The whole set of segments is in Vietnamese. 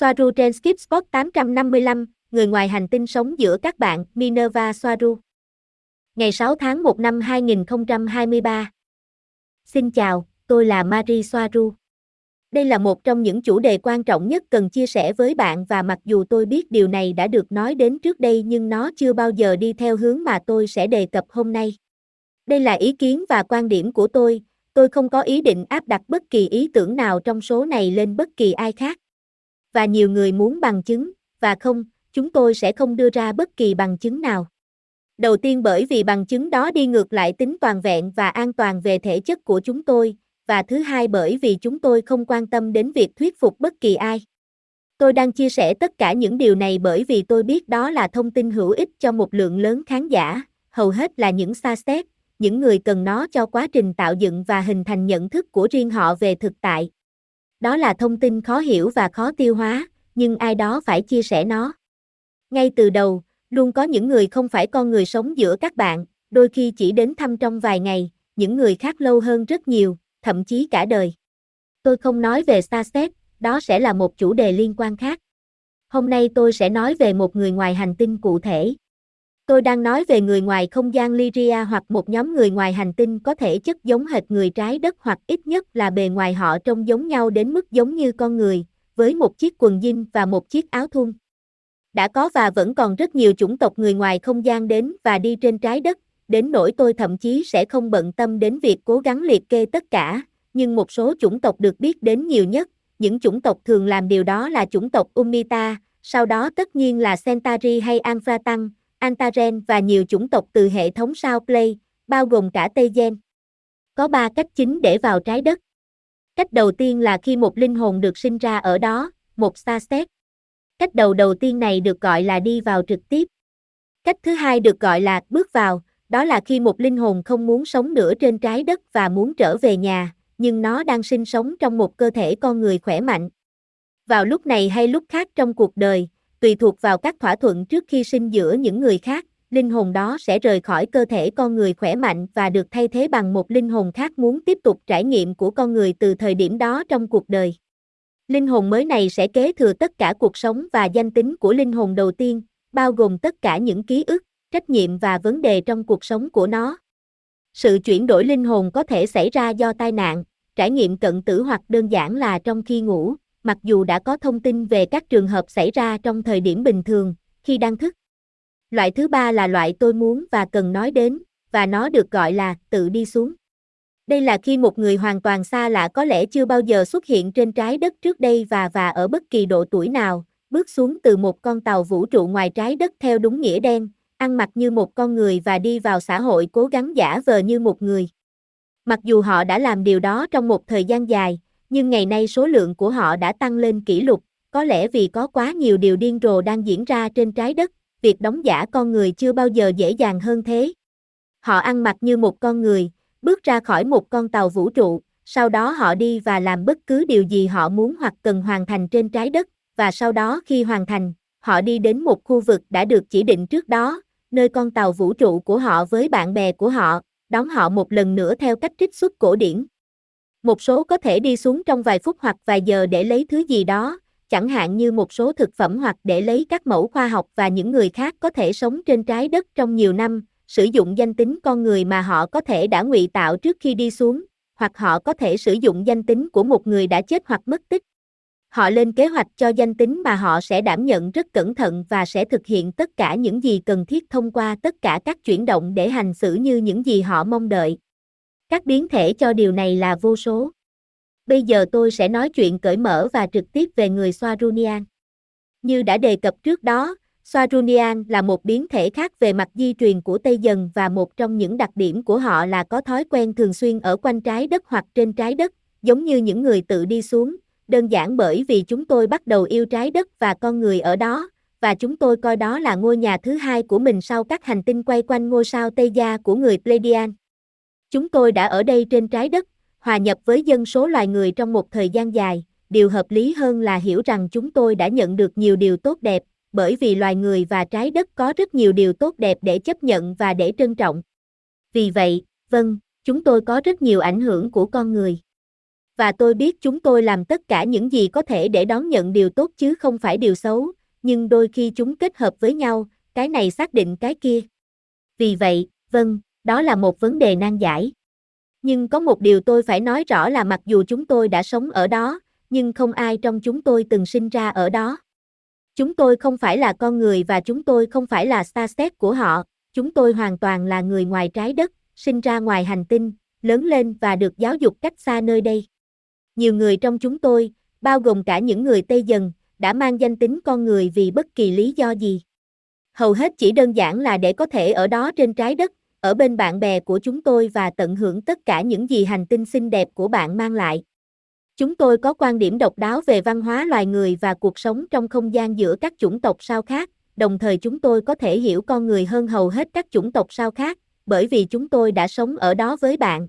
Soaru trên Skip Spot 855, người ngoài hành tinh sống giữa các bạn, Minerva Soaru. Ngày 6 tháng 1 năm 2023. Xin chào, tôi là Marie Soaru. Đây là một trong những chủ đề quan trọng nhất cần chia sẻ với bạn và mặc dù tôi biết điều này đã được nói đến trước đây nhưng nó chưa bao giờ đi theo hướng mà tôi sẽ đề cập hôm nay. Đây là ý kiến và quan điểm của tôi, tôi không có ý định áp đặt bất kỳ ý tưởng nào trong số này lên bất kỳ ai khác. Và nhiều người muốn bằng chứng, và không, chúng tôi sẽ không đưa ra bất kỳ bằng chứng nào. Đầu tiên bởi vì bằng chứng đó đi ngược lại tính toàn vẹn và an toàn về thể chất của chúng tôi, và thứ hai bởi vì chúng tôi không quan tâm đến việc thuyết phục bất kỳ ai. Tôi đang chia sẻ tất cả những điều này bởi vì tôi biết đó là thông tin hữu ích cho một lượng lớn khán giả, hầu hết là những xa xét, những người cần nó cho quá trình tạo dựng và hình thành nhận thức của riêng họ về thực tại. Đó là thông tin khó hiểu và khó tiêu hóa, nhưng ai đó phải chia sẻ nó. Ngay từ đầu, luôn có những người không phải con người sống giữa các bạn, đôi khi chỉ đến thăm trong vài ngày, những người khác lâu hơn rất nhiều, thậm chí cả đời. Tôi không nói về xa xét, đó sẽ là một chủ đề liên quan khác. Hôm nay tôi sẽ nói về một người ngoài hành tinh cụ thể. Tôi đang nói về người ngoài không gian Lyria hoặc một nhóm người ngoài hành tinh có thể chất giống hệt người trái đất hoặc ít nhất là bề ngoài họ trông giống nhau đến mức giống như con người, với một chiếc quần jean và một chiếc áo thun. Đã có và vẫn còn rất nhiều chủng tộc người ngoài không gian đến và đi trên trái đất, đến nỗi tôi thậm chí sẽ không bận tâm đến việc cố gắng liệt kê tất cả, nhưng một số chủng tộc được biết đến nhiều nhất, những chủng tộc thường làm điều đó là chủng tộc Umita, sau đó tất nhiên là Centauri hay Anfratan, Antaren và nhiều chủng tộc từ hệ thống sao Play, bao gồm cả Tây Gen. Có ba cách chính để vào trái đất. Cách đầu tiên là khi một linh hồn được sinh ra ở đó, một Starstep. Cách đầu đầu tiên này được gọi là đi vào trực tiếp. Cách thứ hai được gọi là bước vào, đó là khi một linh hồn không muốn sống nữa trên trái đất và muốn trở về nhà, nhưng nó đang sinh sống trong một cơ thể con người khỏe mạnh. Vào lúc này hay lúc khác trong cuộc đời, tùy thuộc vào các thỏa thuận trước khi sinh giữa những người khác, linh hồn đó sẽ rời khỏi cơ thể con người khỏe mạnh và được thay thế bằng một linh hồn khác muốn tiếp tục trải nghiệm của con người từ thời điểm đó trong cuộc đời. Linh hồn mới này sẽ kế thừa tất cả cuộc sống và danh tính của linh hồn đầu tiên, bao gồm tất cả những ký ức, trách nhiệm và vấn đề trong cuộc sống của nó. Sự chuyển đổi linh hồn có thể xảy ra do tai nạn, trải nghiệm cận tử hoặc đơn giản là trong khi ngủ, mặc dù đã có thông tin về các trường hợp xảy ra trong thời điểm bình thường, khi đang thức. Loại thứ ba là loại tôi muốn và cần nói đến, và nó được gọi là tự đi xuống. Đây là khi một người hoàn toàn xa lạ có lẽ chưa bao giờ xuất hiện trên trái đất trước đây và và ở bất kỳ độ tuổi nào, bước xuống từ một con tàu vũ trụ ngoài trái đất theo đúng nghĩa đen, ăn mặc như một con người và đi vào xã hội cố gắng giả vờ như một người. Mặc dù họ đã làm điều đó trong một thời gian dài, nhưng ngày nay số lượng của họ đã tăng lên kỷ lục, có lẽ vì có quá nhiều điều điên rồ đang diễn ra trên trái đất, việc đóng giả con người chưa bao giờ dễ dàng hơn thế. Họ ăn mặc như một con người, bước ra khỏi một con tàu vũ trụ, sau đó họ đi và làm bất cứ điều gì họ muốn hoặc cần hoàn thành trên trái đất, và sau đó khi hoàn thành, họ đi đến một khu vực đã được chỉ định trước đó, nơi con tàu vũ trụ của họ với bạn bè của họ, đón họ một lần nữa theo cách trích xuất cổ điển. Một số có thể đi xuống trong vài phút hoặc vài giờ để lấy thứ gì đó, chẳng hạn như một số thực phẩm hoặc để lấy các mẫu khoa học và những người khác có thể sống trên trái đất trong nhiều năm, sử dụng danh tính con người mà họ có thể đã ngụy tạo trước khi đi xuống, hoặc họ có thể sử dụng danh tính của một người đã chết hoặc mất tích. Họ lên kế hoạch cho danh tính mà họ sẽ đảm nhận rất cẩn thận và sẽ thực hiện tất cả những gì cần thiết thông qua tất cả các chuyển động để hành xử như những gì họ mong đợi. Các biến thể cho điều này là vô số. Bây giờ tôi sẽ nói chuyện cởi mở và trực tiếp về người Soarunian. Như đã đề cập trước đó, Soarunian là một biến thể khác về mặt di truyền của Tây Dần và một trong những đặc điểm của họ là có thói quen thường xuyên ở quanh trái đất hoặc trên trái đất, giống như những người tự đi xuống, đơn giản bởi vì chúng tôi bắt đầu yêu trái đất và con người ở đó, và chúng tôi coi đó là ngôi nhà thứ hai của mình sau các hành tinh quay quanh ngôi sao Tây Gia của người Pleiadian. Chúng tôi đã ở đây trên trái đất, hòa nhập với dân số loài người trong một thời gian dài, điều hợp lý hơn là hiểu rằng chúng tôi đã nhận được nhiều điều tốt đẹp, bởi vì loài người và trái đất có rất nhiều điều tốt đẹp để chấp nhận và để trân trọng. Vì vậy, vâng, chúng tôi có rất nhiều ảnh hưởng của con người Và tôi biết chúng tôi làm tất cả những gì có thể để đón nhận điều tốt chứ không phải điều xấu, nhưng đôi khi chúng kết hợp với nhau, cái này xác định cái kia. Vì vậy, vâng, đó là một vấn đề nan giải. Nhưng có một điều tôi phải nói rõ là mặc dù chúng tôi đã sống ở đó, nhưng không ai trong chúng tôi từng sinh ra ở đó. Chúng tôi không phải là con người và chúng tôi không phải là Starset của họ, chúng tôi hoàn toàn là người ngoài trái đất, sinh ra ngoài hành tinh, lớn lên và được giáo dục cách xa nơi đây. Nhiều người trong chúng tôi, bao gồm cả những người Tây dần, đã mang danh tính con người vì bất kỳ lý do gì. Hầu hết chỉ đơn giản là để có thể ở đó trên trái đất, ở bên bạn bè của chúng tôi và tận hưởng tất cả những gì hành tinh xinh đẹp của bạn mang lại. Chúng tôi có quan điểm độc đáo về văn hóa loài người và cuộc sống trong không gian giữa các chủng tộc sao khác, đồng thời chúng tôi có thể hiểu con người hơn hầu hết các chủng tộc sao khác, bởi vì chúng tôi đã sống ở đó với bạn.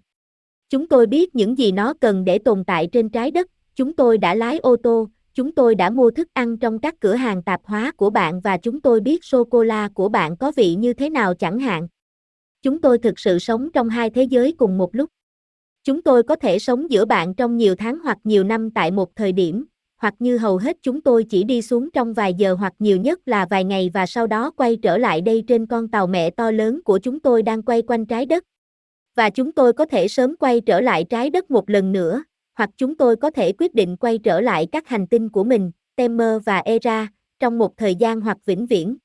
Chúng tôi biết những gì nó cần để tồn tại trên trái đất, chúng tôi đã lái ô tô, chúng tôi đã mua thức ăn trong các cửa hàng tạp hóa của bạn và chúng tôi biết sô-cô-la của bạn có vị như thế nào chẳng hạn. Chúng tôi thực sự sống trong hai thế giới cùng một lúc. Chúng tôi có thể sống giữa bạn trong nhiều tháng hoặc nhiều năm tại một thời điểm, hoặc như hầu hết chúng tôi chỉ đi xuống trong vài giờ hoặc nhiều nhất là vài ngày và sau đó quay trở lại đây trên con tàu mẹ to lớn của chúng tôi đang quay quanh trái đất. Và chúng tôi có thể sớm quay trở lại trái đất một lần nữa, hoặc chúng tôi có thể quyết định quay trở lại các hành tinh của mình, Temer và Era, trong một thời gian hoặc vĩnh viễn.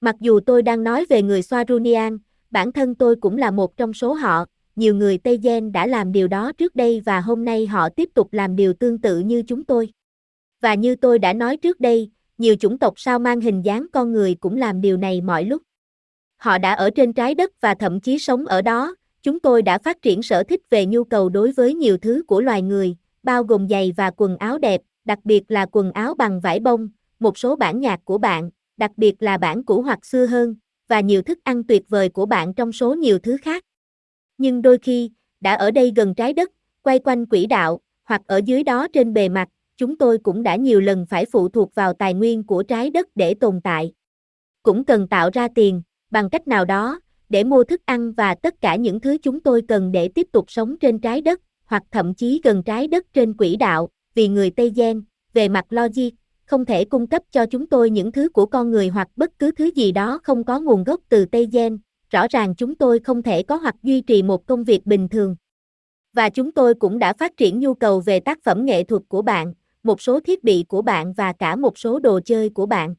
Mặc dù tôi đang nói về người Soarunian, bản thân tôi cũng là một trong số họ, nhiều người Tây Gen đã làm điều đó trước đây và hôm nay họ tiếp tục làm điều tương tự như chúng tôi. Và như tôi đã nói trước đây, nhiều chủng tộc sao mang hình dáng con người cũng làm điều này mọi lúc. Họ đã ở trên trái đất và thậm chí sống ở đó, chúng tôi đã phát triển sở thích về nhu cầu đối với nhiều thứ của loài người, bao gồm giày và quần áo đẹp, đặc biệt là quần áo bằng vải bông, một số bản nhạc của bạn, đặc biệt là bản cũ hoặc xưa hơn, và nhiều thức ăn tuyệt vời của bạn trong số nhiều thứ khác. Nhưng đôi khi, đã ở đây gần trái đất, quay quanh quỹ đạo, hoặc ở dưới đó trên bề mặt, chúng tôi cũng đã nhiều lần phải phụ thuộc vào tài nguyên của trái đất để tồn tại. Cũng cần tạo ra tiền, bằng cách nào đó, để mua thức ăn và tất cả những thứ chúng tôi cần để tiếp tục sống trên trái đất, hoặc thậm chí gần trái đất trên quỹ đạo, vì người Tây Gen, về mặt logic, không thể cung cấp cho chúng tôi những thứ của con người hoặc bất cứ thứ gì đó không có nguồn gốc từ Tây Gen, rõ ràng chúng tôi không thể có hoặc duy trì một công việc bình thường. Và chúng tôi cũng đã phát triển nhu cầu về tác phẩm nghệ thuật của bạn, một số thiết bị của bạn và cả một số đồ chơi của bạn.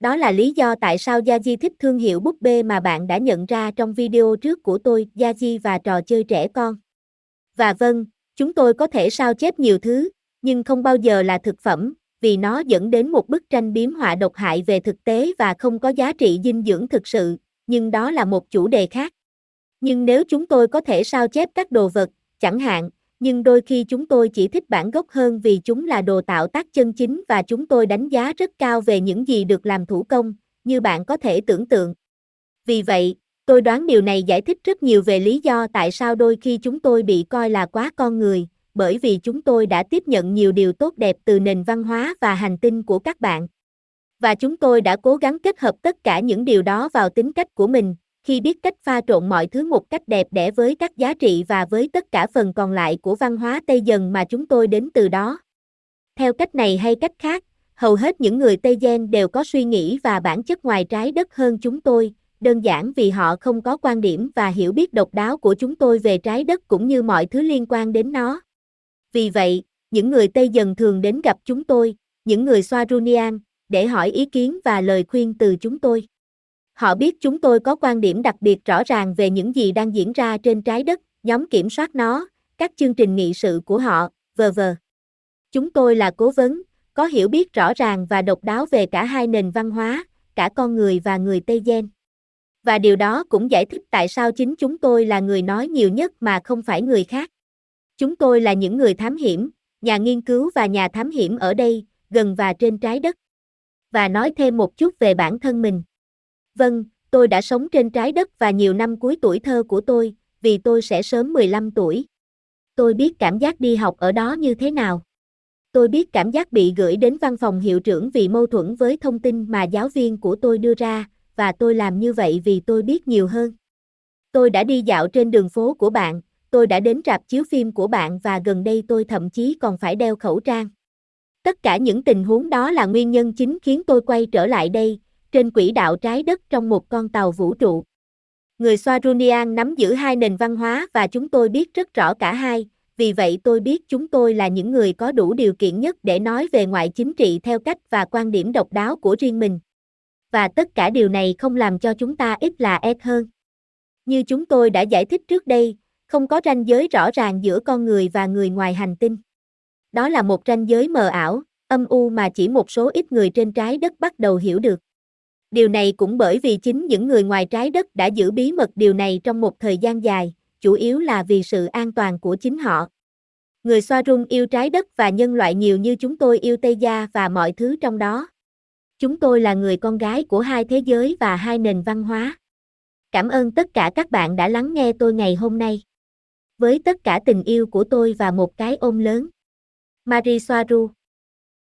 Đó là lý do tại sao Yaji thích thương hiệu búp bê mà bạn đã nhận ra trong video trước của tôi, Yaji và trò chơi trẻ con. Và vâng, chúng tôi có thể sao chép nhiều thứ, nhưng không bao giờ là thực phẩm, vì nó dẫn đến một bức tranh biếm họa độc hại về thực tế và không có giá trị dinh dưỡng thực sự, nhưng đó là một chủ đề khác. Nhưng nếu chúng tôi có thể sao chép các đồ vật, chẳng hạn, nhưng đôi khi chúng tôi chỉ thích bản gốc hơn vì chúng là đồ tạo tác chân chính và chúng tôi đánh giá rất cao về những gì được làm thủ công, như bạn có thể tưởng tượng. Vì vậy, tôi đoán điều này giải thích rất nhiều về lý do tại sao đôi khi chúng tôi bị coi là quá con người, bởi vì chúng tôi đã tiếp nhận nhiều điều tốt đẹp từ nền văn hóa và hành tinh của các bạn. Và chúng tôi đã cố gắng kết hợp tất cả những điều đó vào tính cách của mình, khi biết cách pha trộn mọi thứ một cách đẹp đẽ với các giá trị và với tất cả phần còn lại của văn hóa Tây dần mà chúng tôi đến từ đó. Theo cách này hay cách khác, hầu hết những người Tây Gen đều có suy nghĩ và bản chất ngoài trái đất hơn chúng tôi, đơn giản vì họ không có quan điểm và hiểu biết độc đáo của chúng tôi về trái đất cũng như mọi thứ liên quan đến nó. Vì vậy, những người Tây dần thường đến gặp chúng tôi, những người Swarunian, để hỏi ý kiến và lời khuyên từ chúng tôi. Họ biết chúng tôi có quan điểm đặc biệt rõ ràng về những gì đang diễn ra trên trái đất, nhóm kiểm soát nó, các chương trình nghị sự của họ, v.v. Chúng tôi là cố vấn, có hiểu biết rõ ràng và độc đáo về cả hai nền văn hóa, cả con người và người Tây Gen. Và điều đó cũng giải thích tại sao chính chúng tôi là người nói nhiều nhất mà không phải người khác. Chúng tôi là những người thám hiểm, nhà nghiên cứu và nhà thám hiểm ở đây, gần và trên trái đất. Và nói thêm một chút về bản thân mình. Vâng, tôi đã sống trên trái đất và nhiều năm cuối tuổi thơ của tôi, vì tôi sẽ sớm 15 tuổi. Tôi biết cảm giác đi học ở đó như thế nào. Tôi biết cảm giác bị gửi đến văn phòng hiệu trưởng vì mâu thuẫn với thông tin mà giáo viên của tôi đưa ra, và tôi làm như vậy vì tôi biết nhiều hơn. Tôi đã đi dạo trên đường phố của bạn, tôi đã đến rạp chiếu phim của bạn và gần đây tôi thậm chí còn phải đeo khẩu trang. Tất cả những tình huống đó là nguyên nhân chính khiến tôi quay trở lại đây, trên quỹ đạo trái đất trong một con tàu vũ trụ. Người Swarunian nắm giữ hai nền văn hóa và chúng tôi biết rất rõ cả hai, vì vậy tôi biết chúng tôi là những người có đủ điều kiện nhất để nói về ngoại chính trị theo cách và quan điểm độc đáo của riêng mình. Và tất cả điều này không làm cho chúng ta ít là ép hơn. Như chúng tôi đã giải thích trước đây, không có ranh giới rõ ràng giữa con người và người ngoài hành tinh. Đó là một ranh giới mờ ảo, âm u mà chỉ một số ít người trên trái đất bắt đầu hiểu được. Điều này cũng bởi vì chính những người ngoài trái đất đã giữ bí mật điều này trong một thời gian dài, chủ yếu là vì sự an toàn của chính họ. Người Xoa Rung yêu trái đất và nhân loại nhiều như chúng tôi yêu Tây Gia và mọi thứ trong đó. Chúng tôi là người con gái của hai thế giới và hai nền văn hóa. Cảm ơn tất cả các bạn đã lắng nghe tôi ngày hôm nay. Với tất cả tình yêu của tôi và một cái ôm lớn. Marie Soaru